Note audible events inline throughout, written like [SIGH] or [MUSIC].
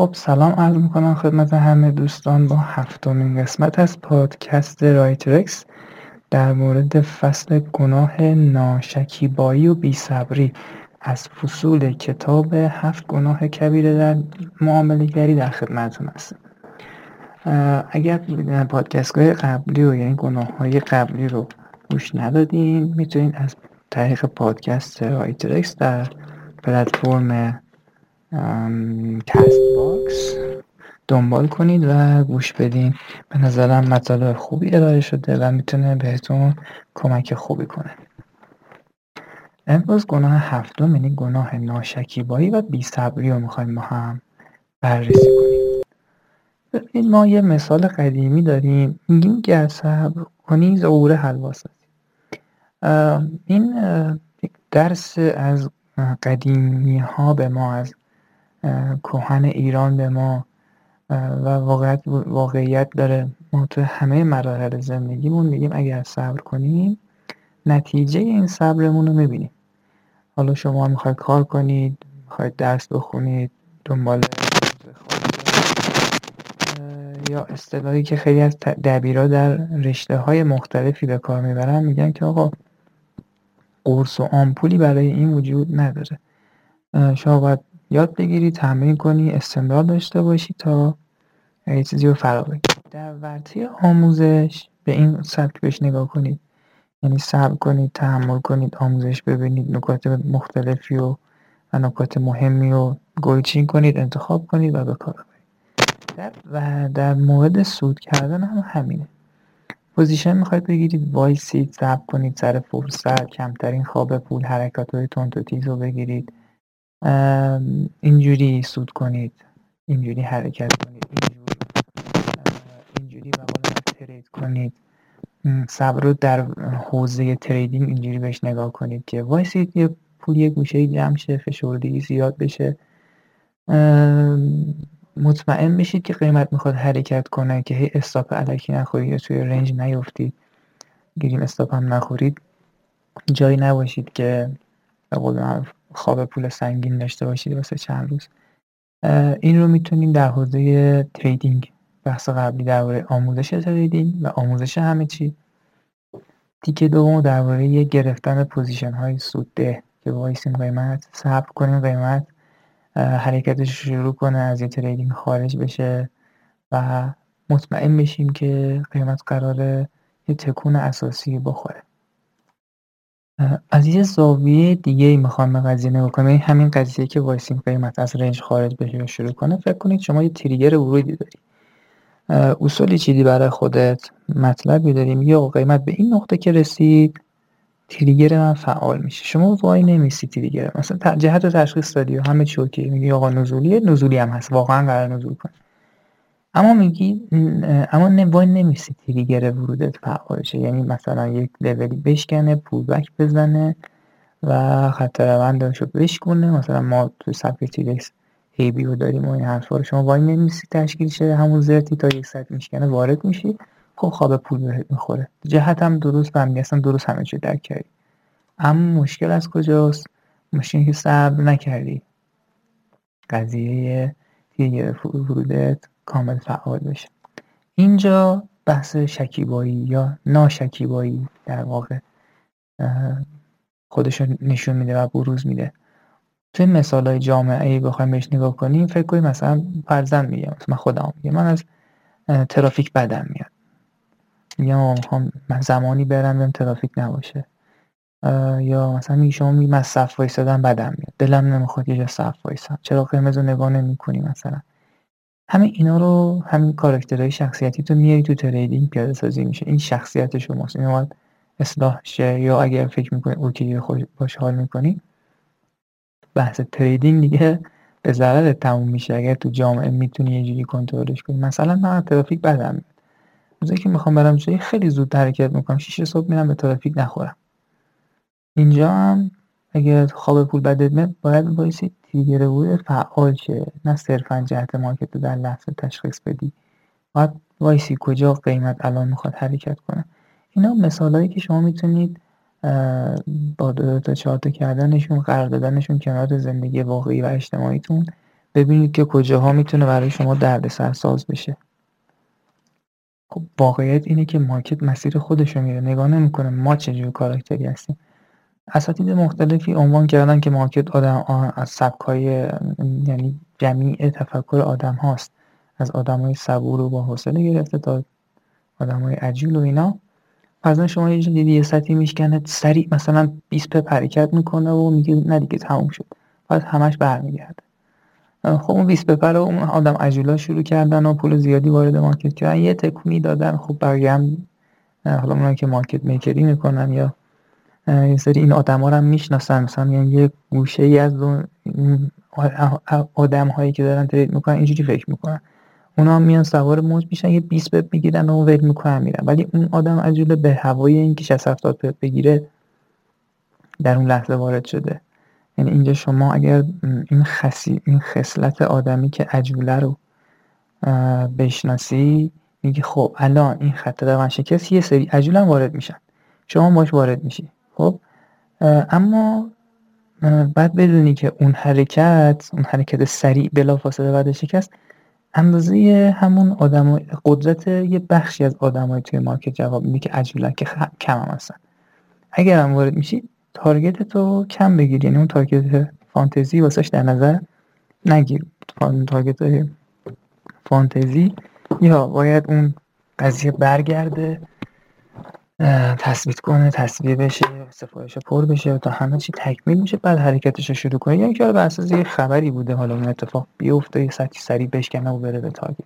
خب سلام عرض می‌کنم خدمت همه دوستان با هفتمین قسمت از پادکست رایترکس در مورد فصل گناه ناشکیبایی و بیصبری. از فصول کتاب هفت گناه کبیره در معامله گری در خدمتتون هستم. اگر پادکست های قبلی و یعنی گناه های قبلی رو گوش ندادین می‌تونید از طریق پادکست رایترکس در پلتفرم Castbox. دنبال کنید و گوش بدین. به نظرم مطالب خوبی ارائه شده و می‌تونه بهتون کمک خوبی کنه. امروز گناه هفتم یعنی گناه ناشکیبایی و بیصبری رو می‌خوایم ما هم بررسی کنیم. ببینید ما یه مثال قدیمی داریم. میگیم گر صبر کنی ز غوره حلواس این درس از قدیمی ها به ما از کهن ایران به ما و واقعیت, واقعیت داره. ما تو همه مراحل زندگیمون میگیم اگر صبر کنیم نتیجه این صبرمون رو می‌بینیم. حالا شما می‌خواید کار کنید می‌خواید درس بخونید دنبال یا اصطلاحی که خیلی از دبیرا در رشته های مختلفی به کار می‌برن میگن که آقا قرص و آمپولی برای این وجود نداره. شما باید یاد بگیری تمرین کنی استمرار داشته باشی تا یه چیزی رو فرا بگیری. در ورطه آموزش به این سبک بهش نگاه کنید. یعنی صبر کنید تحمل کنید آموزش ببینید نکات مختلفی و نکات مهمی رو گلچین کنید انتخاب کنید و به کار در و در مورد سود کردن هم همینه. position می‌خواید بگیرید وایسید صبر کنید سر فرصت کمترین خواب پول حرکات های رو بگیرید. اینجوری سود کنید اینجوری حرکت کنید اینجوری اینجوری trade کنید. صبر رو در حوزه trading اینجوری بهش نگاه کنید که وایسید یه پول یه گوشه جمع شه فشردگی زیاد بشه. مطمئن بشید که قیمت می‌خواد حرکت کنه که هی stop الکی نخورید یا توی range نیفتید. گیریم stop هم نخورید. جایی نباشید که به قول خواب پول سنگین داشته باشید واسه چند روز. این رو می‌تونید در حوزه trading بحث قبلی درباره آموزش trading و آموزش همه چی. تیکه دوم درباره گرفتن position های سودده که وایسیم قیمت صبر کنیم قیمت. حرکتش شروع کنه از یه trading خارج بشه و مطمئن بشیم که قیمت قراره یه تکون اساسی بخوره. از یه زاویه دیگه ای می‌خوام به قضیه نگاه کنم. همین قضیه که وایسیم قیمت از range خارج بشه و شروع کنه. فکر کنید شما یه trigger ورودی داری. اصولی چیدی برای خودت مطلبی داریم یا قیمت به این نقطه که رسید trigger من فعال میشه. شما وای نمیسی trigger. مثلا جهت تشخیص دادی و همه چی OK. میگی آقا نزولیه. نزولی هم هست. واقعا قرار نزول کنه اما میگی اما وای نمیسی تریگر ورودت فعال یعنی مثلا یک لولی بشکنه پولبک بزنه و خط روندش رو بشکنه مثلا ما تو صفحه تیرکس هیبی رو داریم و این حرفا رو. شما وای نمیسی تشکیل شه همون زرتی تا یک ساعت میشکنه وارد میشی. خب خواب پول بهت می‌خوره. جهت هم درست به اصلا درست همه چی درک کردی. اما مشکل از کجاست؟ مشکل که صبر نکردی. قضیه دیگه ورودت کامل فعال بشه. اینجا بحث شکیبایی یا ناشکیبایی در واقع خودش نشون میده و بروز میده. توی مثال های جامعه ای بخوایم بهش نگاه کنیم فکر کنیم مثلا فرزن میگم مثلا خودم میگم من از ترافیک بدم میاد. میگم می‌خوام من زمانی برم بهم ترافیک نباشه. یا مثلا میگه شما میگی من صف وایسادم بدم میاد. دلم نمی‌خواد یه جا صف وایسم چراغ قرمز رو نگاه نمی‌کنی مثلا؟ همه اینا رو همین کاراکترهای شخصیتی تو میاری تو trading پیاده سازی میشه این شخصیت شماست. این باید اصلاح شه. یا اگر فکر می‌کنی OK باهاش حال می‌کنی بحث trading دیگه به ضرر تموم میشه. اگر تو جامعه می‌تونی یه جوری کنترلش کنی. مثلا من ترافیک بدم میاد. روزی که می‌خوام برم جایی خیلی زود حرکت می‌کنم. شیش صبح میرم به ترافیک نخورم. اینجا هم اگر خواب پول بدت میاد باید بایستی trigger بود فعال شه نه صرفا جهت market رو در لحظه تشخیص بدی. باید وایسی کجا قیمت الان می‌خواد حرکت کنه. اینا مثال هایی که شما می‌تونید با دو تا کردنشون قرار دادنشون کنار زندگی واقعی و اجتماعیتون ببینید که کجاها می‌تونه برای شما دردسر ساز بشه. خب واقعیت اینه که market مسیر خودش رو میره. نگاه نمی‌کنه ما چه کاراکتری هستیم. اساتید مختلفی عنوان کردن که مارکت آدم از سبکای یعنی جمیع تفکر آدم هاست. از آدم های صبور و با حوصله گرفته تا آدم های عجیل و اینا. مثلا شما یه دیدی یه سطحی میشکنه سریع مثلا 20 پپ حرکت می‌کنه و میگه نه دیگه تموم شد. بعد همش برمیگرده. خب اون 20 پپ رو اون آدم عجولا شروع کردن و پول زیادی وارد مارکت کردن. یه تکونی دادن. خب بقیه هم حالا اونایی که مارکت میکری می‌کنن یا یه سری این آدم ها رو هم می‌شناسن مثلا یعنی یه گوشه ای از آدم هایی که دارن ترید می‌کنن اینجوری فکر می‌کنن. اونا هم میان سوار موج میشن یه 20 پپ می‌گیرن و ول می‌کنن میرن. ولی اون آدم عجوله به هوای اینکه 60 70 پپ بگیره در اون لحظه وارد شده. یعنی اینجا شما اگر این خسی این خصلت آدمی که عجوله رو بشناسی میگی خب الان این خط روان شکست یه سری عجوله وارد میشن. شما باش وارد میشی. خب اما بعد بدونی که اون حرکت اون حرکت سریع بلافاصله بعد شکست اندازه همون آدم قدرت یه بخشی از آدمای توی مارکت جواب میده که عجولن که کم هم هستن. اگر هم وارد میشی تارگت تو کم بگیر یعنی اون تارگت فانتزی واسش در نظر نگیر. تارگت فانتزی یا باید اون قضیه برگرده تثبیت کنه تصویه بشه سفارش پر بشه تا همه چی تکمیل میشه بعد حرکتش رو شروع کنه. یعنی که بر اساس یه خبری بوده حالا اون اتفاق بیفته یه سطحی سریع بشکنه و بره به تارگت.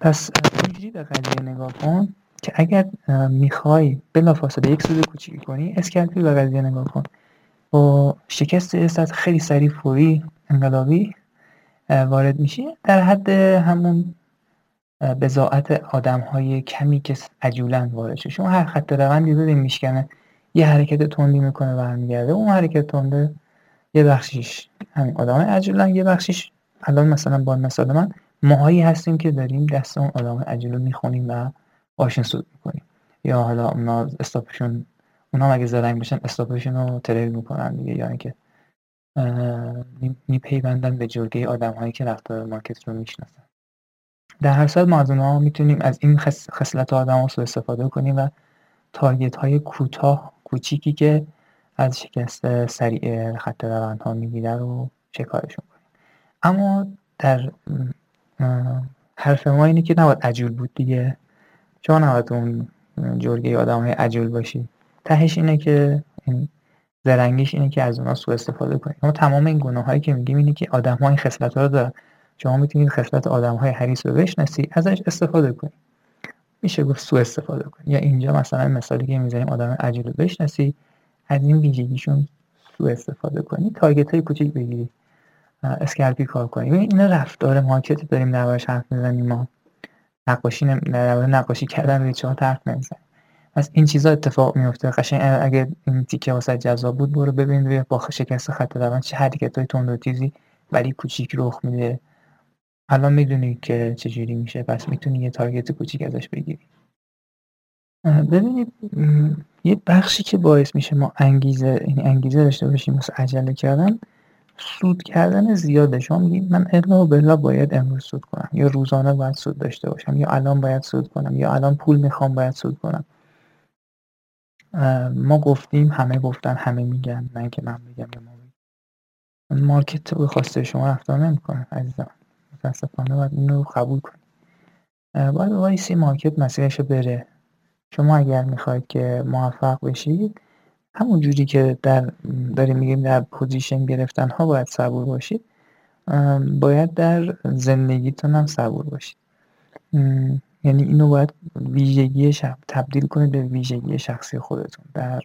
پس اینجوری به قضیه نگاه کن که اگر می‌خوای بلافاصله یک سود کوچیکی کنی اسکلپی به قضیه نگاه کن. با شکست سطح خیلی سریع فوری انقلابی وارد میشی در حد همون بزاعت های کمی که عجولن وارد شما هر خط روندی ببین میشکنه. یه حرکت تندی می‌کنه برمیگرده. اون حرکت تنده یه بخشیش همین آدم عجولن یه بخشیش الان مثلا با مثال من ماهایی هستیم که داریم دست اون آدم عجول می‌خونیم و باشون سود می‌کنیم. یا حالا اونا استاپشون اونا اگه زرنگ باشن استاپشون رو تریل می‌کنن دیگه. یا اینکه میپیوندن به جرگه آدم هایی که رفتار مارکت رو می‌شناسن. در هر صورت ما از اونها می‌تونیم از این خصلت آدم سو استفاده کنیم و تارگت های کوتاه کوچیکی که از شکست سریع خط روند ها می‌گیره رو شکارشون کنیم. اما در حرف ما اینه که نباید عجول بود دیگه. شما نباید اون جرگه آدم های عجول باشی. تهش اینه که زرنگیش اینه که از اونها سو استفاده کنیم. اما تمام این گناه هایی که میگیم اینه که آدم ها این خصلت ها رو دارن. شما می‌تونید خصلت آدم های حریص رو بشناسی ازش استفاده کنید. میشه گفت سو استفاده کنید. یا اینجا مثلا مثالی که می‌زنیم آدم عجیل رو بشناسی از این ویژگیشون سو استفاده کنی تارگت های کوچیک بگیری اسکلپی کار کنی این رفتار مارکت داریم دربارش حرف می‌زنیم ما. نقاشی نقاشی کردن روی چهار حرف نمی‌زنیم از این چیزا اتفاق میفته قشنگ اگه این تیکه واسه جذاب بود برو ببین روی با شکست خط روند چه حرکت های تند و تیزی ولی کوچیک رخ میده. الان می‌دونی که چجوری میشه پس می‌تونی یه تارگت کوچیک ازش بگیری. ببینید یه بخشی که باعث میشه ما انگیزه یعنی انگیزه داشته باشیم مثل عجله کردن سود کردن زیاده. شما میگید من الا و بلا باید امروز سود کنم یا روزانه باید سود داشته باشم یا الان باید سود کنم یا الان پول می‌خوام باید سود کنم. ما گفتیم همه گفتن همه میگن نه که من میگم یا ما میگم market به خواسته شما رفتار نمی‌کنه عزیزم. متاسفانه باید اینو قبول کنید باید وایسی market مسیرش بره. شما اگر می‌خواید که موفق بشید همون جوری که در داریم میگیم در position گرفتن ها باید صبور باشید باید در زندگیتون هم صبور باشید. یعنی اینو باید ویژگی شب تبدیل کنید به ویژگی شخصی خودتون در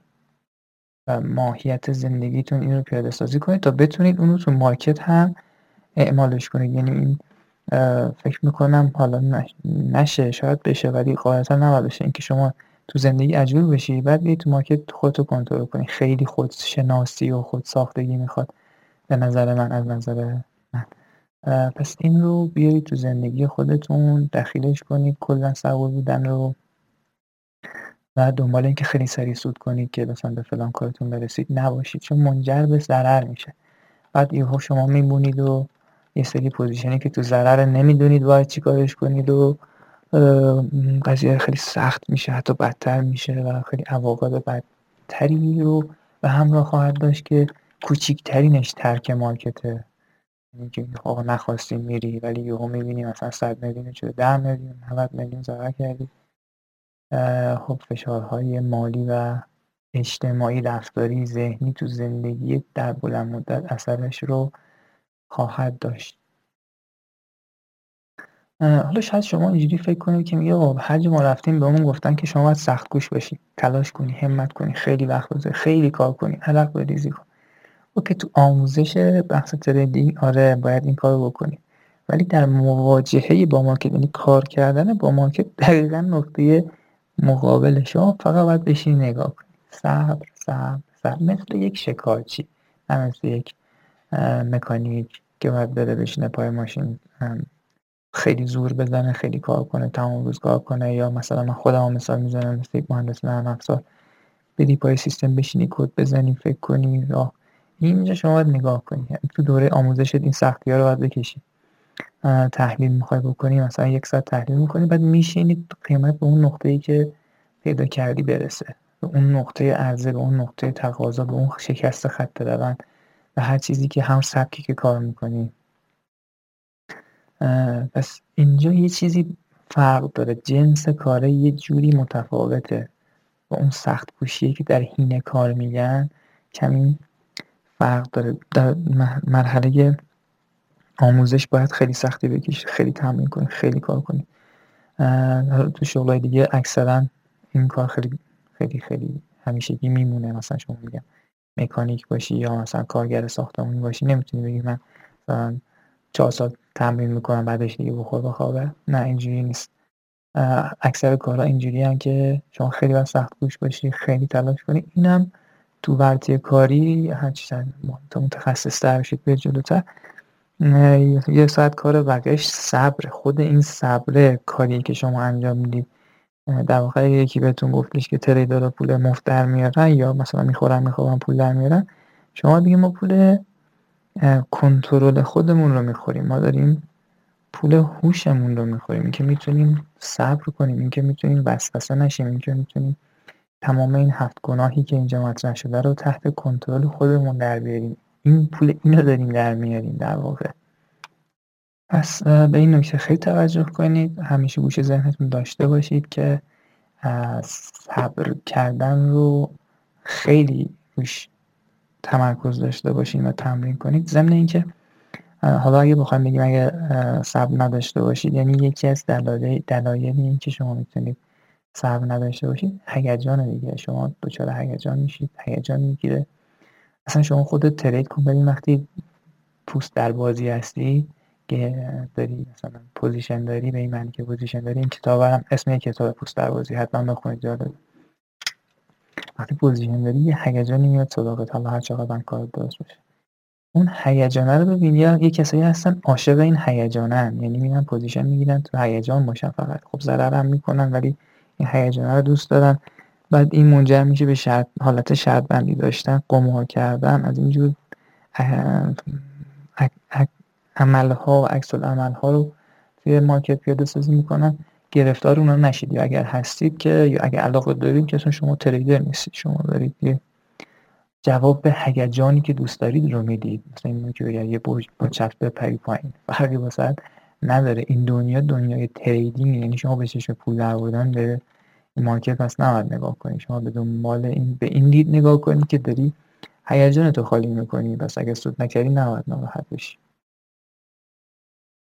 ماهیت زندگیتون این رو پیاده سازی کنید تا بتونید اونو تو market هم اعمالش کنید. یعنی این فکر می‌کنم حالا نشه شاید بشه ولی قاعدتا نباید بشه. اینکه شما تو زندگی عجول بشی بعد بیای تو market خودتو کنترل کنی. خیلی خود شناسی و خود ساختگی می‌خواد. به نظر من از نظر من. پس این رو بیایید تو زندگی خودتون دخیلش کنید کلا صبور بودن رو. و دنبال اینکه خیلی سریع سود کنید که مثلا به فلان کارتون برسید. نباشید چون منجر به ضرر میشه. بعد یهو شما میمونید و یه سری position ی که تو ضرر نمی‌دونید باید چیکارش کنید و قضیه خیلی سخت میشه حتی بدتر میشه و خیلی عواقب بدتری رو به همراه خواهد داشت که کوچیکترینش ترک مارکته یعنی که آقا نخواستی میری ولی یهو می‌بینی مثلا 100 میلیون شده 10 میلیون 90 میلیون ضرر کردی. خب فشارهای مالی و اجتماعی رفتاری ذهنی تو زندگی در بلند مدت اثرش رو خواهد داشت. حالا شاید شما اینجوری فکر کنید که میگه خب هر ما رفتیم بهمون گفتن که شما باید سخت کوش باشی تلاش کنی همت کنی خیلی وقت بذاری خیلی کار کنی عرق بریزی کن. OK تو آموزش بحث trading آره باید این کار بکنی. ولی در مواجهه با market یعنی کار کردن با market دقیقا نقطه مقابل شما فقط باید بشین نگاه کنی. صبر صبر صبر. مثل یک شکارچی. نه مثل یک مکانیک. که باید بره بشینه پای ماشین خیلی زور بزنه خیلی کار کنه تمام روز کار کنه. یا مثلا من خودم مثال می‌زنم مثل یک مهندس نرم افزار. بدی پای سیستم بشینی کد بزنی فکر کنی یا اینجا شما باید نگاه کنی. یعنی تو دوره آموزشت این سختی ها رو باید بکشی. تحلیل می‌خوای بکنی مثلا یک ساعت تحلیل می‌کنی بعد میشینی قیمت به اون نقطه ای که پیدا کردی برسه. به اون نقطه عرضه به اون نقطه تقاضا به اون شکست خط روند. و هر چیزی که هم سبکی که کار می‌کنی. پس اینجا یه چیزی فرق داره. جنس کاره یه جوری متفاوته. با اون سخت پوشیه که در حین کار میگن کمی فرق داره. در مرحله آموزش باید خیلی سختی بکشی خیلی تمرین کنی خیلی کار کنی. تو شغلای دیگه اکثرا این کار خیلی خیلی خیلی همیشگی میمونه مثلا شما میگم. مکانیک باشی یا مثلا کارگر ساختمانی باشی نمی‌تونی بگی من مثلا چهار سال تمرین می‌کنم بعدش دیگه بخور بخوابه نه اینجوری نیست. اکثر کارها اینجوری هم که شما خیلی باید سخت گوش باشی خیلی تلاش کنی. اینم تو ورطه کاری هرچی تو متخصص تر بشید به جلوتر یه ساعت کار بقیهش صبر خود این صبره کاری که شما انجام می‌دید. در واقع یکی بهتون گفتش که تریدر پول مفت در میارن یا مثلا می‌خورن میخوابن پول در میارن. شما دیگه ما پول کنترل خودمون رو می‌خوریم. ما داریم پول هوشمون رو می‌خوریم. اینکه می‌تونیم صبر کنیم اینکه می‌تونیم وسوسه نشیم اینکه می‌تونیم تمام این هفت گناهی که اینجا مطرح شده رو تحت کنترل خودمون در بیاریم. این پول اینو داریم در میاریم در واقع. پس به این نکته خیلی توجه کنید. همیشه گوش ذهنتون داشته باشید که صبر کردن رو خیلی روش تمرکز داشته باشید و تمرین کنید. ضمن اینکه حالا اگه بخوایم بگیم اگه صبر نداشته باشید یعنی یکی از دلایل دلایل این که شما می‌تونید صبر نداشته باشید هیجان دیگه. شما دچار هیجان میشید هیجان می‌گیره. اصلا شما خودت trade کن. ببین وقتی پوست در بازی هستی که داری مثلا position داری به این معنی که position داری این کتاب هم اسم کتاب پوست در بازی حتما بخونید جالب وقتی position داری یه هیجانی میاد سراغت حالا هر چقدر کار درست باشه. اون هیجانه رو ببین یا یه کسایی هستن عاشق این هیجانن یعنی میرن position می‌گیرن تو هیجان باشن فقط. خب ضرر هم می‌کنن ولی این هیجانه رو دوست دارن. بعد این منجر میشه به شرط حالت شرط بندی داشتن قمار کردن. از اینجور عملها و عکس ها رو توی مارکت پیاده سازی می‌کنن. گرفتار اونا نشید. یا اگر هستید که یا اگر علاقه دارید که شما تریدر نیستید. شما دارید یه جواب به هیجانی که دوست دارید رو می‌دید. مثلا این که یه برج با چرخ بپری پایین. فرقی واسه نداره. این دنیا دنیای تریدینگ یعنی شما به چشم پول به مارکت پس نباید نگاه کنی. شما به دنبال این به این دید نگاه کنی که داری هیجان تو خالی می‌کنی. پس اگه سود نکردی نباید ناراحت بشی.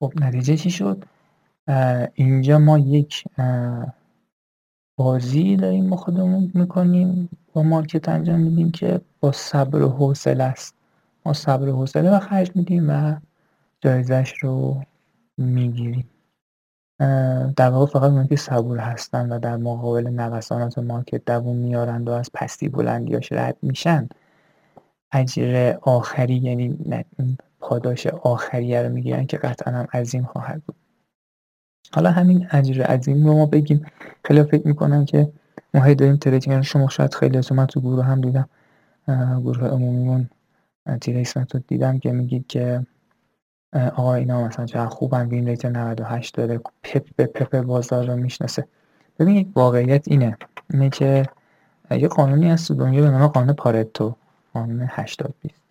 خب نتیجه چی شد؟ اینجا ما یک بازی داریم با خودمون می‌کنیم با مارکت انجام میدیم که با صبر و حوصله است. ما صبر و حوصله و خرج میدیم و جایزش رو می‌گیریم. در واقع فقط اون که صبور هستن و در مقابل نوسانات مارکت دووم میارند و از پستی بلندیاش رد میشن اجر آخری یعنی پاداش آخری رو می‌گیرن که قطعا هم عظیم خواهد بود. حالا همین اجر عظیم رو ما بگیم. خیلی فکر می‌کنم که ما هی داریم تریدینگ شما شاید خیلی از من تو گروه هم دیدم. گروه عمومیمون تیر اسمت رو دیدم که میگید که آقا اینا مثلا چقدر خوبن وین ریت 98 داره پپ به پپ بازار رو می‌شناسه. ببین یک واقعیت اینه. اینه که یه قانونی هست تو دنیا به نام قانون پارتو قانون 80 20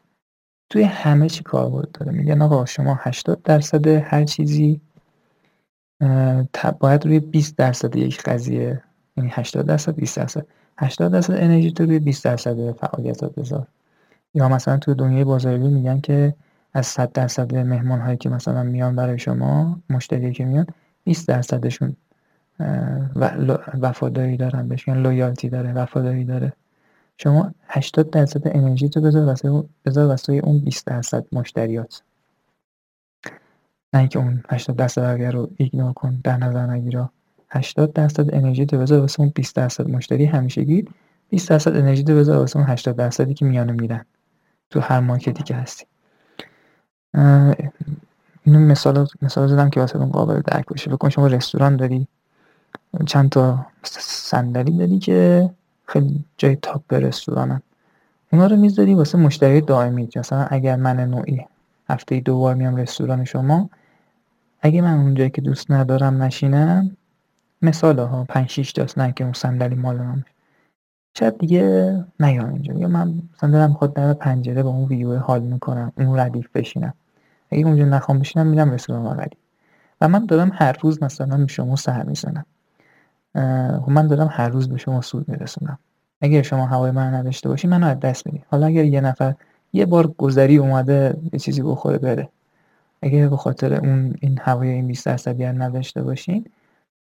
توی همه چی کاربرد داره. میگن آقا شما 80 درصد هر چیزی باید روی 20 درصد یک قضیه یعنی 80 درصد 20 درصد. 80 درصد انرژی تو روی 20 درصد فعالیت بذار. یا مثلا تو دنیای بازاریابی میگن که از 100 درصد مهمان هایی که مثلا میان برای شما مشتری که میان 20 درصدشون وفاداری دارن بهش میگن لویالتی داره وفاداری داره. شما 80 درصد انرژی تو بذار واسه بذار واسه اون 20 درصد مشتریات. نه اون 80 درصد اگر رو ایگنور کن در نظر نگیره 80 درصد انرژی تو بذار واسه اون 20 درصد مشتری. همیشگی 20 درصد انرژی تو بذار واسه اون 80 درصدی که میانه میرن تو هر مارکتی که هستی. اینو مثال مثال زدم که واسه اون قابل درک باشه بکن شما رستوران داری. چند تا صندلی داری که خیلی جای تاپ رستورانن. اونا رو می‌ذاری واسه مشتری دائمی. مثلا اگر من نوعی هفته دو بار میام رستوران شما اگه من اونجایی که دوست ندارم نشینم مثال ها پنج شیش تاست نه که اون صندلی مال من شاید دیگه نیام اینجا. یا من مثلا دارم در پنجره با اون ویو حال می‌کنم اون ردیف بشینم. اگه اونجا نخوام بشینم میرم رستوران ردیف. و من دارم هر روز مثلا به شما سر می‌زنم. من دارم هر روز به شما سود میرسونم. اگر شما هوای من نداشته باشی منو از دست میدی حالا اگر یه نفر یه بار گذری اومده یه چیزی بخوره بره. اگر به خاطر اون این هوای این 20 درصدی نداشته باشین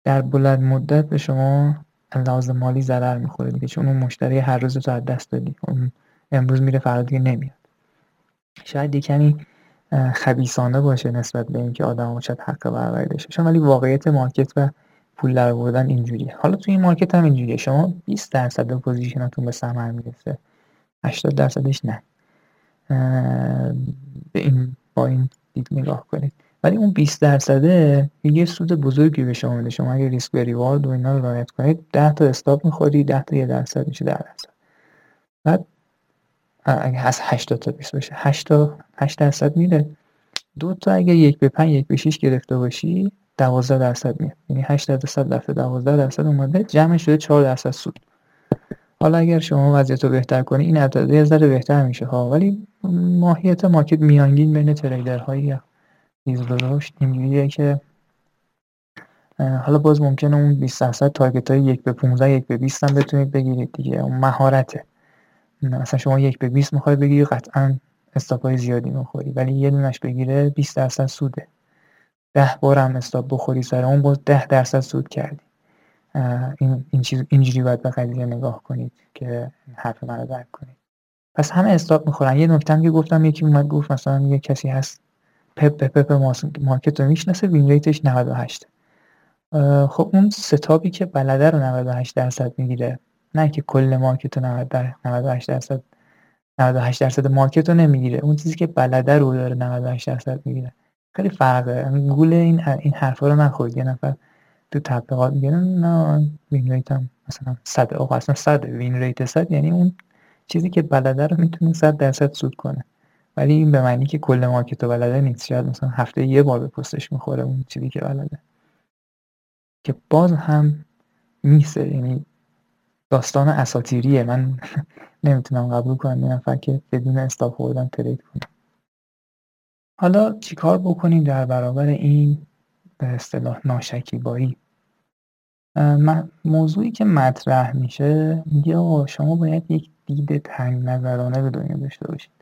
در بلند مدت به شما لحاظ مالی ضرر می‌خوره دیگه. چون اون مشتری هر روز تو از دست دادی. اون امروز میره فردا دیگه نمیاد. شاید یکمی خبیثانه باشه نسبت به اینکه آدم شاید حق برابری داشته ولی واقعیت market و پول در آوردن اینجوریه. حالا تو این market هم اینجوریه. شما 20 درصد position تون به ثمر می‌رسه. 80 درصدش نه. به این با این دید نگاه کنید. ولی اون 20 درصده یه سود بزرگی به شما میده. شما اگه ریسک به ریوارد و اینا رو رعایت کنید 10 تا استاپ می‌خوری 10 تا 1 درصد میشه 10 درصد. بعد اگه از 80 تا 20 باشه. 8 تا 8 درصد میره. دو تا اگه یک به 5 یک به 6 گرفته باشی 12 درصد میاد. یعنی 8 درصد دفعه 12 درصد اومده جمع شده 4 درصد سود. حالا اگر شما وضعیت رو بهتر کنی این عدد یه ذره بهتر میشه ها. ولی ماهیت مارکت میانگین بین تریدرهایی ریز رشد اینجوریه که حالا باز ممکنه اون 20 درصد تارگت های 1 به 15 1 به 20 هم بتونید بگیرید دیگه. اون مهارته. مثلا شما 1 به 20 می‌خوای بگیری قطعا استاپ های زیادی می‌خوری ولی یه دونش بگیره 20 درصد سوده. ده بار هم استاپ بخوری سر اون باز ده درصد سود کردی. این, این چیز اینجوری باید به قضیه نگاه کنید که حرف من رو درک کنید. پس همه stop می‌خورن. یه نکته که گفتم یکی اومد گفت مثلا یه کسی هست پپ پپ market رو می‌شناسه win rate ش 98 خب اون setup ی که بلده رو 98 درصد می‌گیره نه که کل market رو 98 درصد 98 درصد market رو نمی‌گیره. اون چیزی که بلده رو داره 98 درصد می‌گیره. خیلی فرقه. گول این این حرفا رو نخورید یه نفر تو تبلیغات میگه نه win rate هم مثلا 100 آقا اصلا 100 win rate 100 یعنی اون چیزی که بلده رو می‌تونه 100 درصد سود کنه. ولی این به معنی که کل market رو بلده نیست. شاید مثلا هفته یه بار به پستش می‌خوره اون چیزی که بلده. که باز هم miss ه. یعنی داستان اساطیریه. من [LAUGHS] نمی‌تونم قبول کنم یه نفر که بدون stop خوردن trade کنه. حالا چیکار بکنیم در برابر این به اصطلاح ناشکیبایی؟ موضوعی که مطرح میشه میگه آقا شما باید یک دید تنگ نظرانه به دنیا داشته باشید.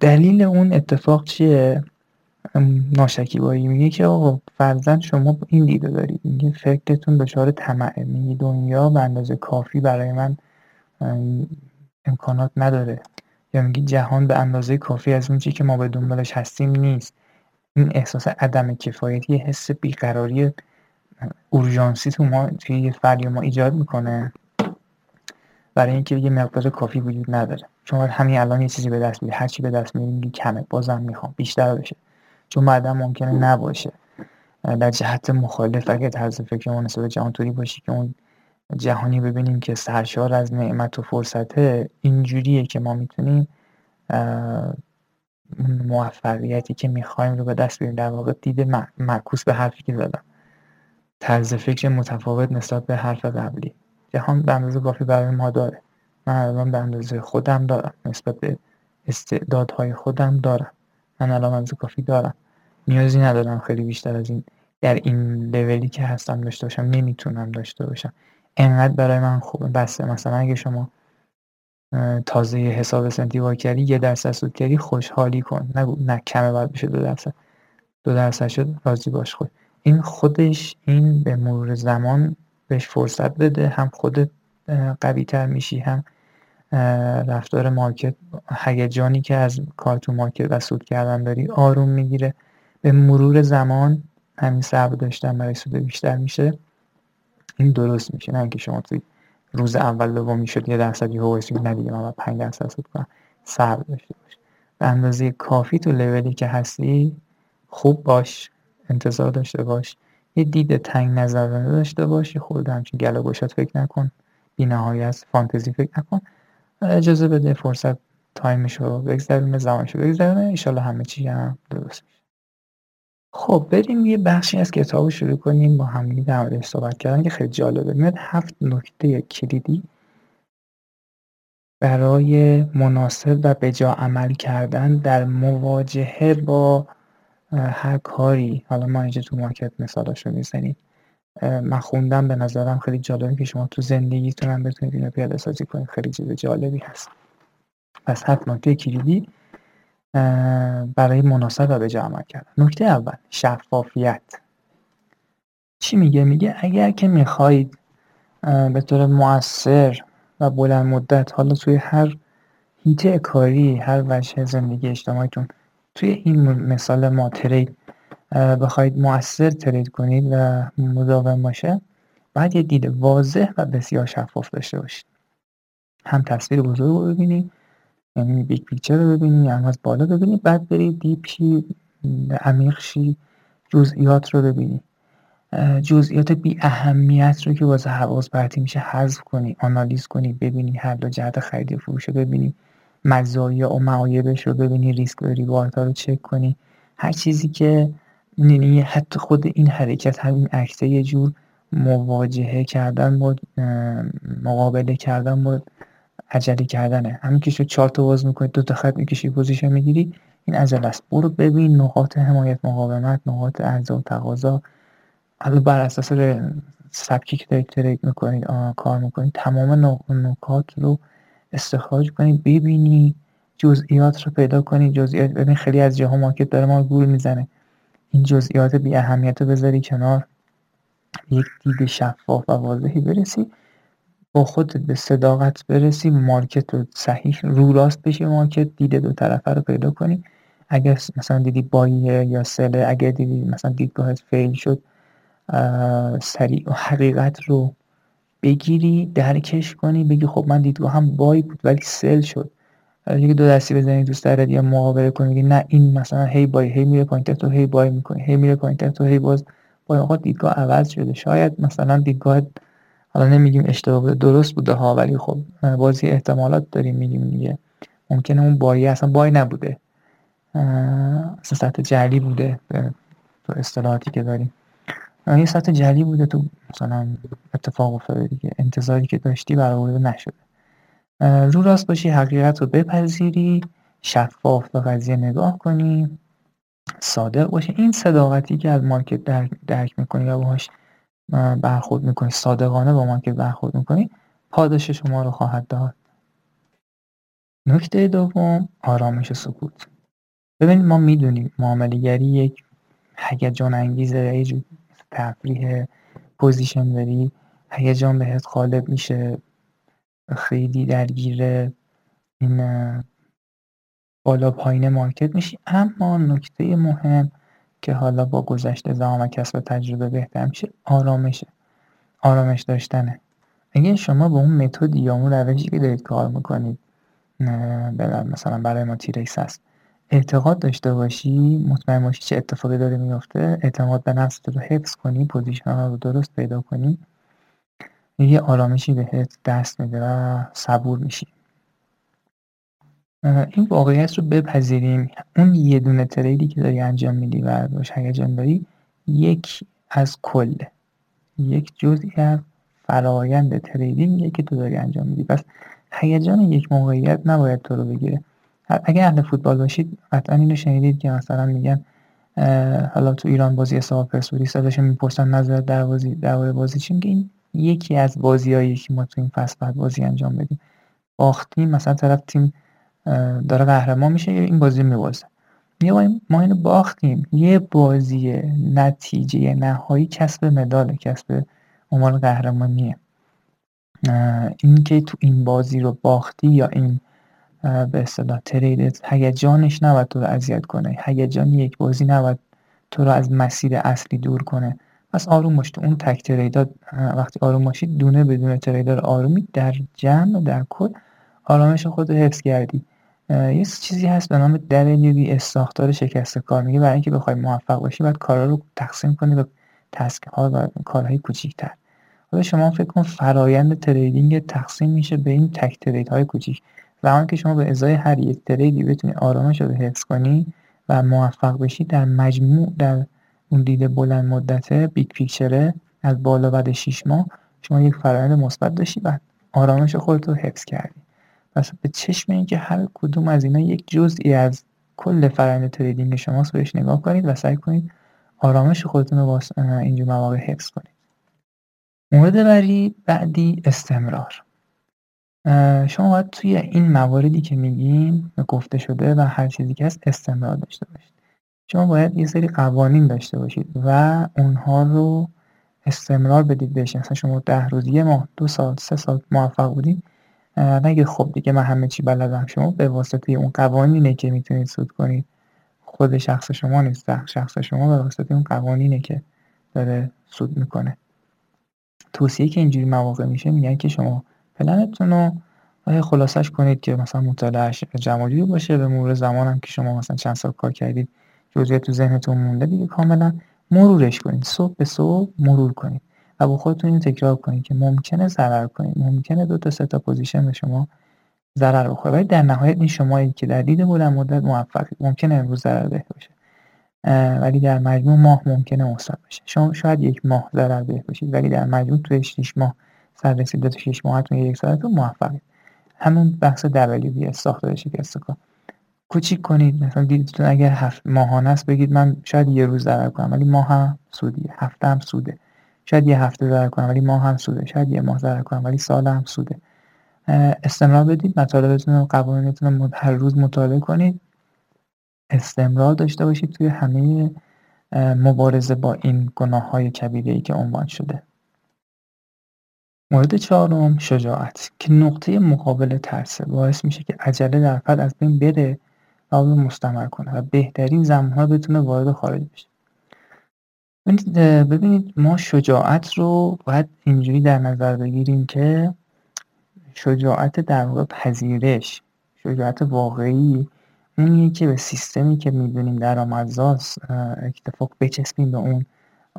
دلیل اون اتفاق چیه؟ ناشکیبایی. میگه که آقا فرزن شما این دیده دارید. میگه فکرتون دچار طمعه. میگه دنیا به اندازه کافی برای من امکانات نداره. یا میگی جهان به اندازه کافی از اون که ما به دنبالش هستیم نیست. این احساس عدم کفایتی یه حس بیقراری اورژانسی تو ما توی یه فردی ما ایجاد می‌کنه. برای اینکه یه مقدار کافی وجود نداره. شما همین الان یه چیزی به دست میدی هر چی به دست میدی کمه. بازم می‌خوام. بیشتر بشه. چون بعدا ممکنه نباشه. در جهت مخالف اگه طرز فکر ما نسبت جهان طوری باشی که اون جهانی ببینیم که سرشار از نعمت و فرصته اینجوریه که ما می‌تونیم موفقیتی که می‌خوایم رو به دست بیاریم. در واقع دید معکوس به حرفی که زدم. طرز فکر متفاوت نسبت به حرف قبلی. جهان به اندازه کافی برای ما داره. من الان به اندازه خودم دارم. نسبت به استعدادهای خودم دارم. من الان اندازه کافی دارم. نیازی ندارم خیلی بیشتر از این در این لولی که هستم داشته باشم. نمی‌تونم داشته باشم. انقدر برای من خوبه. بسه مثلا اگه شما تازه حساب سنتی کردی یه درصد سود کردی خوشحالی کن. نگو نه کمه باید بشه دو درصد. دو درصد شد راضی باش خود. این خودش این به مرور زمان بهش فرصت بده. هم خودت قوی تر میشی هم رفتار مارکت هیجانی که از کار تو مارکت و سود کردن داری آروم می‌گیره. به مرور زمان همین صبر داشتن برای سود بیشتر میشه. این درست میشه نه اینکه شما توی روز اول دوم می‌شد یه درصد یهو وایسی نه دیگه من 5 درصد سود کنم. صبر داشته باش. به اندازه کافی تو لولی که هستی خوب باش انتظار داشته باش. یه دید تنگ نظر داشته باش یه خورده همچین گل و گشاد فکر نکن. بی نهایت فانتزی فکر نکن. اجازه بده فرصت time شو بگذرونه زمانشو بگذرونه. ایشالا همه چی هم درست میشه. خب بریم یه بخشی از کتاب شروع کنیم با هم در موردش صحبت کردن که خیلی جالبه. میاد هفت نکته کلیدی برای مناسب و به جا عمل کردن در مواجهه با هر کاری. حالا ما اینجا تو market مثالش رو می‌زنیم من خوندم به نظرم خیلی جالبه که شما تو زندگیتون هم بتونید اینو پیاده سازی کنید. خیلی چیز جالبی هست. پس هفت نکته کلیدی. برای مناسب و به جا عمل کردن. نکته اول شفافیت. چی میگه؟ میگه اگر که می‌خواهید به طور موثر و بلند مدت حالا توی هر هیته کاری هر وجه زندگی اجتماعیتون توی این مثال ما ترید بخواید موثر ترید کنید و مداوم باشه باید یه دید واضح و بسیار شفاف داشته باشید. هم تصویر بزرگ رو ببینید یعنی big picture رو ببینید هم از بالا ببینید بعد برید deep شی عمیق شی جزئیات رو ببینید جزئیات بی اهمیت رو که واسه حواس پرتی میشه حذف کنی آنالیز کنی ببینی هر دو جهت خرید فروش رو ببینی مزایا و معایبش رو ببینی ریسک و reward رو چک کنی. هر چیزی که یعنی حتی خود این حرکت همین عکسه یه جور مواجهه کردن با مقابله کردن با عجله کردنه. همین که شد چهار تا باز می‌کنی دو تا خط می‌کشی position می‌گیری این عجله است. برو ببین نقاط حمایت مقاومت نقاط عرضه و تقاضا. حالا بر اساس سبکی که دارید trade می‌کنید کار می‌کنید تمام نکات رو استخراج کنید ببینی جزئیات رو پیدا کنید. جزئیات ببین خیلی از جاها market داره ما گول می‌زنه. این جزئیات بی اهمیت رو بذاری کنار. یک دید شفاف و واضحی برسی. با خودت به صداقت برسی market رو صحیح رو راست بشی market دید دو طرفه رو پیدا کنی. اگر مثلا دیدی buy یه یا sell ه اگر دیدی مثلا دیدگاهت fail شد سریع و حقیقت رو بگیری درکش کنی بگی خب من دیدگاه هم buy بود ولی sell شد. یکی دو دستی بزنی دوست دارد یا مقابله کنی نه این مثلا هی buy هی میره پایین تو هی buy می‌کنی هی میره پایین تو هی باز با آقا دیدگاه عوض شده. شاید مثلا دیدگاه حالا نمیگیم اشتباه بوده درست بوده ها ولی خب بازی احتمالات داریم میگیم دیگه. ممکنه اون بایی اصلا بای نبوده. اصلا سطح جلی بوده تو اصطلاحاتی که داریم. یه سطح جلی بوده تو مثلا اتفاق افتاده دیگه. انتظاری که داشتی برآورده نشده. رو راست باشی حقیقت رو بپذیری شفاف به قضیه نگاه کنی صادق باشی. این صداقتی که از market درک, درک می‌کنی و باهاش برخورد می‌کنی صادقانه با market برخورد می‌کنی پاداش شما رو خواهد داد. نکته دوم آرامش سکوت. ببینید ما می‌دونیم معاملهگری یک هیجان انگیزه یه تفریح position داری هیجان بهت غالب میشه خیلی درگیر این بالا پایین market میشی. اما نکته مهم که حالا با گذشت زمان و کسب تجربه بهتر میشه آرامشه. آرامش داشتنه. اگه شما به اون متد یا اون روشی که دارید کار می‌کنید مثلا برای ما تیریس هست. اعتقاد داشته باشی مطمئن باشی چه اتفاقی داره میفته اعتماد به نفس رو حفظ کنی position رو درست پیدا کنی یه آرامشی بهت دست میده و صبور میشی. این واقعیت رو بپذیریم. اون یه دونه تریدی که داری انجام میدی و باش هیجان داری یک از کل. یک جزئی از فرایند تریدینگ که تو داری انجام میدی. پس هیجان یک موقعیت نباید تو رو بگیره. اگر اهل فوتبال باشید قطعا اینو شنیدید که مثلا میگن حالا تو ایران بازی حساب پرسپولیس ازش می‌پرسن نظر در بازی در بازی چی؟ که این یکی از بازیایی که ما تو این فصل بعد بازی انجام بدیم. باختیم مثلا طرف تیم داره قهرمان میشه این بازی میبازه. ما اینو باختیم. یه بازی نتیجه نهایی کسب مدال کسب عنوان قهرمانیه. اینکه تو این بازی رو باختی یا این به اصطلاح تریدت هیجانش نباید تو رو اذیت کنه. هیجان یک بازی نباید تو رو از مسیر اصلی دور کنه. پس آروم باش اون تک تریدات وقتی آروم باشید دونه بدون تریدر آرومی در جمع در کل آرامش خود رو حفظ کردی. یه چیزی هست به نام WBS ساختار شکست کار. میگه برای اینکه بخوای موفق باشی باید کارا رو تقسیم کنی به task ها و کارهای کوچیکتر. حالا شما فکر کن فرایند trading تقسیم میشه به این تک trade های کوچیک زمانی که شما به ازای هر یک trade ی بتونی آرامش رو حفظ کنی و موفق بشی در مجموع در اون دید بلند مدته big picture ه از بالا بعد 6 ماه شما یک فرایند مثبت داشتی و آرامش خودت رو حفظ کردی. پس به چشم اینکه هر کدوم از اینا یک جزئی از کل فرآیند تریدینگ شماست بهش نگاه کنید و سعی کنید آرامش خودتون رو با اینجور مواقع حفظ کنید. مورد بعدی بعدی استمرار. شما باید توی این مواردی که میگیم گفته شده و هر چیزی که هست استمرار داشته باشید. شما باید یه سری قوانین داشته باشید و اونها رو استمرار بدید بهش. مثلا شما ده روز یه ماه دو سال سه سال موفق بودید نگه خب دیگه من همه چی بلدم. شما به واسطه اون قوانینه که می‌تونید سود کنید. خود شخص شما نیست. شخص شما به واسطه اون قوانینه که داره سود می‌کنه. توصیه که اینجوری مواقع میشه میگن که شما پلنتون رو خلاصش کنید که مثلا مطالعهش جمالی باشه. به مرور زمان هم که شما مثلا چند سال کار کردید جزئیات تو ذهنتون مونده دیگه کاملا مرورش کنید. صبح به صبح مرور کنید. و با خودتون اینو تکرار کنید که ممکنه ضرر کنید ممکنه دو تا سه تا position به شما ضرر بخوره. ولی در نهایت این شمایی که در دید بلند مدت موفقید ممکنه امروز ضررده باشه. ولی در مجموع ماه ممکنه مثبت باشه شما شاید یک ماه ضررده باشید ولی در مجموع توی 6 ماه سر رسیده تا 6 ماهتون یک سالتون موفقید. همون بحث WBS ساختار شکست کار کوچیک کنید. مثلا دیدتون اگر هفت ماهانه است بگید من شاید یه روز ضرر کنم ولی ماه هم سودیه. هفته هم سوده. شاید یه هفته ضرر کنم ولی ماه هم سوده. شاید یه ماه ضرر کنم ولی سال هم سوده. استمرار بدید. مطالبتون رو قوانینتون رو هر روز مطالعه کنید. استمرار داشته باشید توی همه مبارزه با این گناه های کبیره ای که عنوان شده. مورد چهارم شجاعت. که نقطه مقابل ترسه. باعث میشه که عجله در فرد از بین بره و مستمر کنه و بهترین ها بتونه وارد خارج بشه. ببینید ما شجاعت رو باید اینجوری در نظر بگیریم که شجاعت در واقع پذیرش شجاعت واقعی اونیه که به سیستمی که می‌دونیم در آمدزاست اکتفاق بچسبیم به اون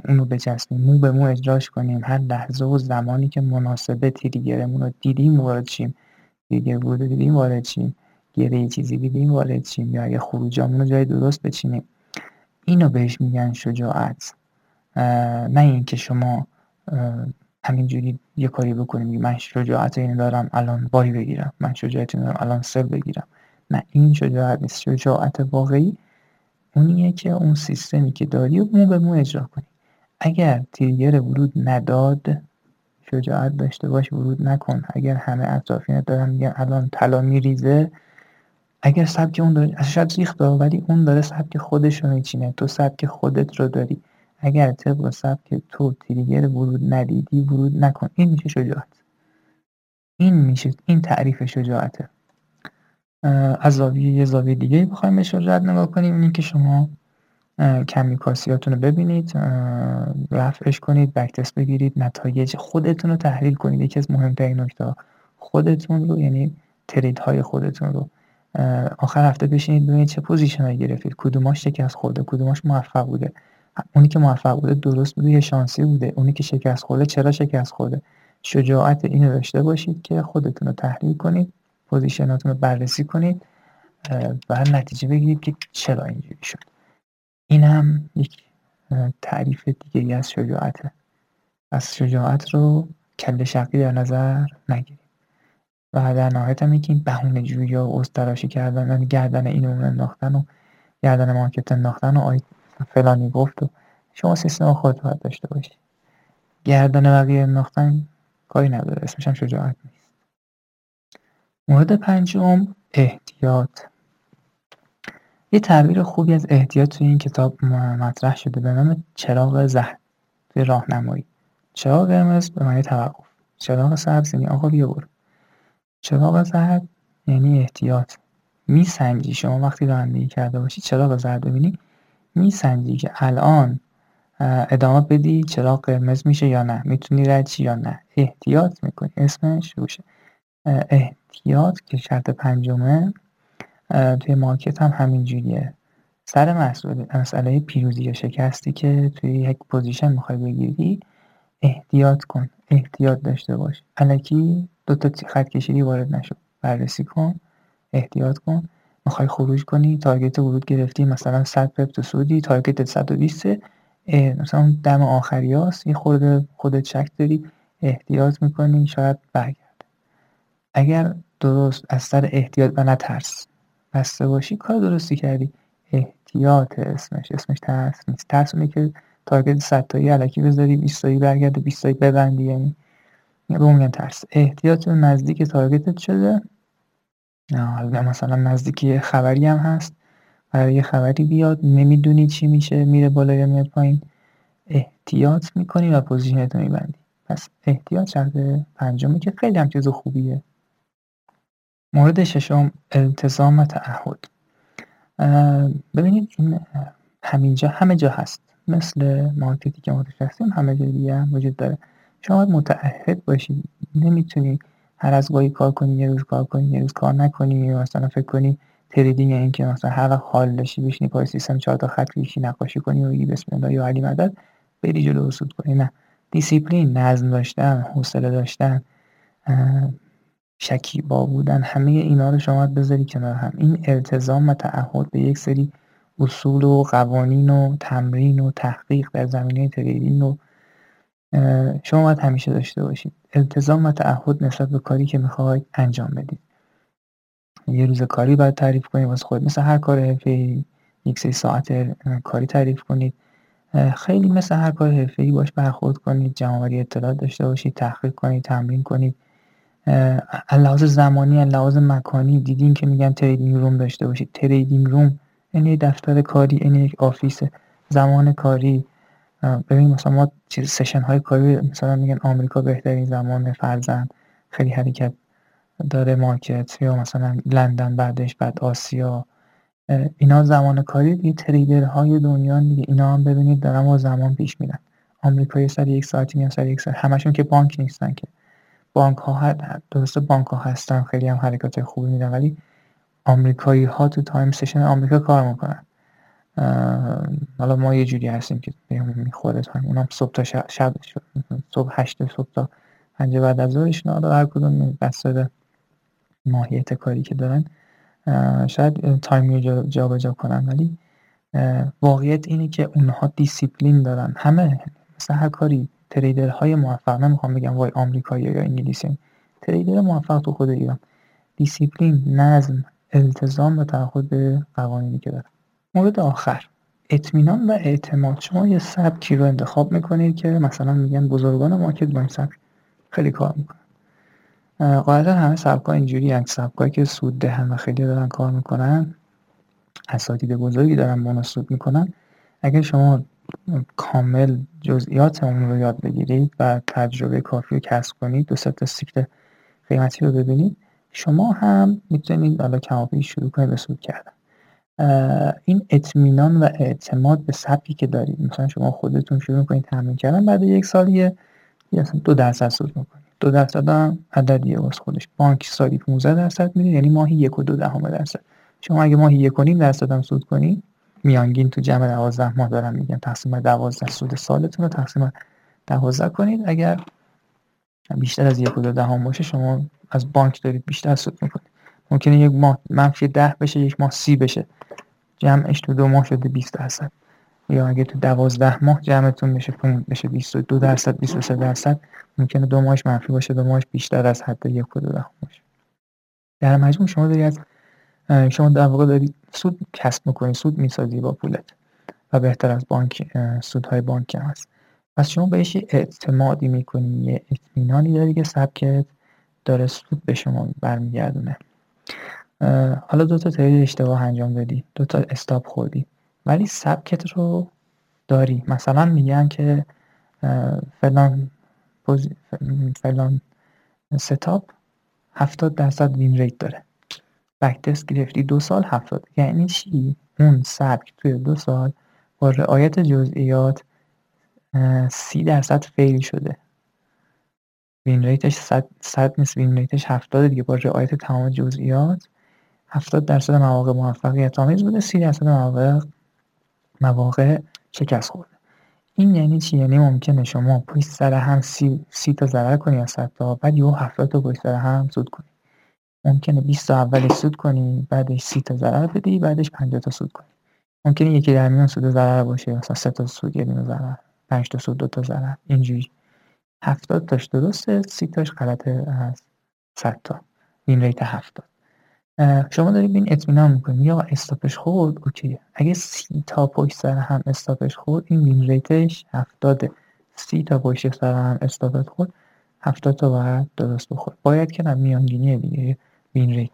اونو بچسبیم. مو به مو اجراش کنیم. هر لحظه و زمانی که مناسبه تریگرمون رو دیدیم وارد شیم. دیگه بوده دیدیم وارد شیم. گره چیزی دیدیم وارد شیم. یا یه خروجامون رو جای درست بچینیم. اینو بهش میگن شجاعت. نه اینکه شما همینجوری یه کاری بکنیم من شجاعت اینو دارم الان بای بگیرم. من شجاعت اینو دارم الان سر بگیرم. نه این شجاعت نیست. شجاعت واقعی اونیه که اون سیستمی که داری مو به مو اجرا کنی. اگر تریگر ورود نداد شجاعت داشته باش ورود نکن. اگر همه اطرافینت دارن میگن الان طلا میریزه اگر سبک اون داره شاید ریخت ولی اون داره سبک خودش رو میچینه. تو سبک خودت رو داری. اگر طبق سبک تو تریگر ورود ندیدی ورود نکن. این میشه شجاعت. این میشه این تعریف شجاعته. از زاویه یه زاویه دیگه بخوایم به شجاعت نگاه کنیم. اینی که شما کمیکاسیاتون رو ببینید رفعش کنید backtest بگیرید نتایج خودتون رو تحلیل کنید. یکی از مهمترین نکته خودتون رو یعنی trade های خودتون رو. آخر هفته بشینید ببینید چه position گرفتید. کدوماش شکست خورده کدوماش موفق بوده. اونی که موفق بوده درست بوده یا شانسی بوده. اونی که شکست خورده چرا شکست خورده؟ شجاعت اینو داشته باشید که خودتون رو تحلیل کنید position اتون رو بررسی کنید و نتیجه بگیرید که چرا اینجوری شد. این هم یک تعریف دیگه از شجاعته. از شجاعت رو کل شقی در نظر نگیرید. و در نهایت هم این بهونه جویی یا تراشی کردن یعنی گردن اینو انداختن و گردن مارکت انداختن و فلانی گفت و شما سیستم خود باید داشته باشید گردن بقیه انداختن کاری نداره. اسمش هم شجاعت نیست. مورد پنجم احتیاط. یه تعبیر خوبی از احتیاط توی این کتاب مطرح شده. به نام چراغ زهر توی راهنمایی. چراغ قرمز به معنی توقف. چراغ سبز یعنی آقا بیا برو. چراغ زرد یعنی احتیاط. میسنجی. شما وقتی رانندگی کرده باشی چراغ زرد ببینی میسنجی که الان ادامه بدی چراغ قرمز میشه یا نه می‌تونی رد یا نه. احتیاط می‌کنی. اسمش روشه احتیاط که شرط پنجمه توی market هم همین جوریه. سر مسئله مسئله پیروزی یا شکستی که توی یک position می‌خوای بگیری احتیاط کن. احتیاط داشته باش. الکی دو تا خط کشیدی وارد نشو. بررسی کن. احتیاط کن. می‌خوای خروج کنی target ورود گرفتی مثلا 100 pip سودی target 120 مثلا دم آخری هست یه خورده خودت شک داری احتیاط می‌کنی شاید برگرد اگر درست از سر احتیاط و نه ترس بسته باشی کار درستی کردی. احتیاط اسمش اسمش ترس نیست. ترس اونه که تارگت 100 تایی علکی بذاری 20 تایی برگرده 20 تایی ببندی یعنی به میگن ترس. احتیاط نزدیک تارگتت شده. حالا مثلا نزدیکی خبری هم هست برای یه خبری بیاد نمی‌دونی چی میشه میره بالا یا میاد پایین احتیاط می‌کنی و position تو میبندی. پس احتیاط شرط پنجمی که خیلی هم چیز خوبیه. مورد ششم التزام و تعهد ببینید این همینجا همه جا هست. مثل market ی که ما همه جا دیگه هم وجود داره. شما متعهد باشید نمی‌تونی هر از گاهی کار کنی یه روز کار کنی یه روز کار نکنی یا مثلا فکر کنی trading این که مثلا هر وقت حال داشتی بشینی پای سیستم چهار تا خط کشی نقاشی کنی و بگی بسم الله یا علی مدد بری جلو اصول کنی. نه. دیسیپلین نظم داشتن حوصله داشتن شکیبا بودن همه اینا رو شما بذاری کنار هم. این التزام و تعهد به یک سری اصول و قوانین و تمرین و تحقیق در زمینه trading و شما باید همیشه داشته باشید. التزام و تعهد نسبت به کاری که می‌خواید انجام بدید. یه روز کاری باید تعریف کنید واسه خود مثل هر کار حرفه یک سری ساعت کاری تعریف کنید. خیلی مثل هر کار حرفه ای باش برخورد کنید جمع‌آوری اطلاعات داشته باشید تحقیق کنید تمرین کنید. لحاظ زمانی لحاظ مکانی دیدین که میگن trading room داشته باشید. trading room یعنی دفتر کاری یعنی یک office زمان کاری. ببین مثلا ما چیز session های کاری مثلا میگن آمریکا بهترین زمان فرضا خیلی حرکت داره market یا مثلا لندن بعدش بعد آسیا. اینا زمان کاری دیگه trader های دنیا دیگه اینا هم ببینید دارن با زمان پیش میرن. آمریکایی سر یک ساعتی میان سر یک ساعت. همشون که بانک نیستن که. بانک ها درسته بانک ها هستن خیلی هم حرکات خوبی میدن ولی آمریکایی ها تو time session آمریکا کار می‌کنن. حالا ما یه جوری هستیم که بهمون می‌خوره time اونم صبح تا شب, شب صبح هشت صبح تا پنج بعد از ظهرش حالا هر کدوم بسته ماهیت کاری که دارن شاید time رو جابجا جا کنن ولی واقعیت اینه که اونها دیسیپلین دارن. همه مثل هر کاری های موفق نمی‌خوام بگم وای آمریکایی یا انگلیسی trader موفق تو خود ایران. دیسیپلین نظم التزام و تعهد به قوانینی که دارن. مورد آخر. اطمینان و اعتماد. شما یه سبکی رو انتخاب می‌کنید که مثلا میگن بزرگان market با این سبک خیلی کار می‌کنن. قاعدتا همه سبکا اینجوری هست سبکایی که سود دهن و خیلی دارن کار می‌کنن اساتید بزرگی دارن بونا سود می‌کنن. اگر شما کامل جزئیات اون رو یاد بگیرید و تجربه کافی رو کسب کنید دو تا سیکل قیمتی رو ببینید شما هم می‌تونید حالا کمابی شروع کنید به سود کردن. این اطمینان و اعتماد به سبکی که دارید. مثلا شما خودتون شروع کنید تمرین کردن بعد یک سال یه اصلا دو درصد سود می‌کنید. دو درصد هم عددیه واسه خودش. بانک سالی 15 درصد میده یعنی ماهی یک و دو دهم درصد. شما اگه ماهی یک و نیم درصد هم سود کنید میانگین تو جمع دوازده ماه دارم میگم تقسیم دوازده سود سالتون رو تقسیم دوازده کنید. اگر بیشتر از یک و دو دهم باشه شما از بانک دارید بیشتر سود می‌کنید. ممکنه یک ماه منفی ده بشه یک ماه سی بشه. جمعش تو دو ماه شده 20 درصد. یا اگه تو دوازده ماه جمعتون بشه بشه 22 درصد 23 درصد ممکنه دو ماهش منفی باشه دو ماهش بیشتر از حد یک و دو دهم باشه. در مجموع شما داری از شما در واقع داری سود کسب می‌کنی سود می‌سازی با پولت و بهتر از بانک سودهای بانک هم هست. پس شما بهش اعتمادی می‌کنی یه اطمینانی داری که سبکت داره سود به شما برمیگردونه. حالا دو تا trade اشتباه انجام دادی دو تا stop خوردی ولی سبکت رو داری. مثلا میگن که فلان فلان setup هفتاد درصد win rate داره. backtest گرفتی دو سال هفتاد. یعنی چی؟ اون سبک توی دو سال با رعایت جزئیات سی درصد fail شده. win rate ش صد, صد نیست. win rate ش هفتاد دیگه. با رعایت تمام جزئیات هفتاد درصد مواقع موفقیت آمیز بوده. سی درصد مواقع مواقع شکست خورده. این یعنی چی؟ یعنی ممکنه شما پشت سر هم سی, سی تا ضرر کنی یا صد تا بعد یه هفتاد تا پشت سر هم سود کنی. ممکنه 20 تا اولش سود کنی بعدش سی تا ضرر بدی بعدش 50 تا سود کنی. ممکنه یکی در میان سود ضرر باشه مثلا سه تا سود یه دونه ضرر 5 تا سود دو تا ضرر. اینجوری. 70 تاش درسته سی تاش غلطه از 100 تا. win rate 70 شما دارید به این اطمینان می‌کنید. یا stop ش خورد okay. اگه سی تا پشت سر هم stop ش خورد این win rate ش هفتاده. سی تا پشت سر هم stop ش خورد هفتاد تا باید درست بخورد. باید که نه میانگینی دیگه win rate.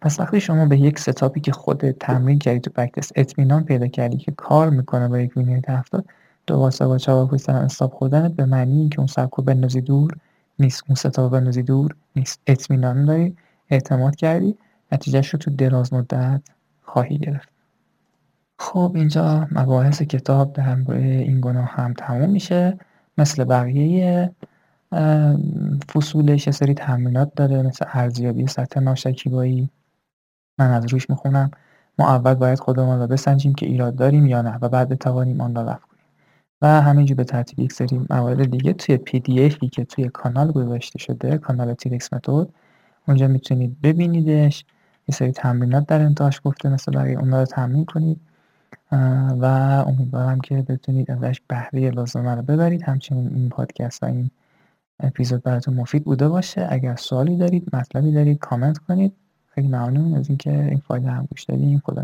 پس وقتی شما به یک setup ی که خود تمرین کردی تو backtest اطمینان پیدا کردی که کار می‌کنه با یک win rate هفتاد دو واسه با پشت سر stop خوردنت به معنی اینکه اون سبکو بندازی دور نیست. اون ستاپ بندازی دور نیست. اطمینان داری اعتماد کردی نتیجهش رو تو دراز مدت خواهی گرفت. خب اینجا مباحث کتاب در مورد این گناه هم تموم میشه. مثل بقیه فصولش یه سری تمرینات داره مثل ارزیابی سطح ناشکیبایی. من از روش می‌خونم. ما اول باید خودمان را بسنجیم که ایراد داریم یا نه و بعد بتوانیم آن را رفع کنیم. و همینجور به ترتیب یک سری موارد دیگه توی پی دی افی که توی کانال گذاشته شده کانال تیرکس متد اونجا می‌تونید ببینیدش. یه سری تمرینات در انتهاش گفته مثل برای اون رو تمرین کنید. و امیدوارم که بتونید ازش بهره لازمه رو ببرید. همچنین این پادکست و این اپیزود براتون مفید بوده باشه. اگر سوالی دارید مطلبی دارید کامنت کنید. خیلی ممنون از اینکه این فایل هم گوش دادیم خدا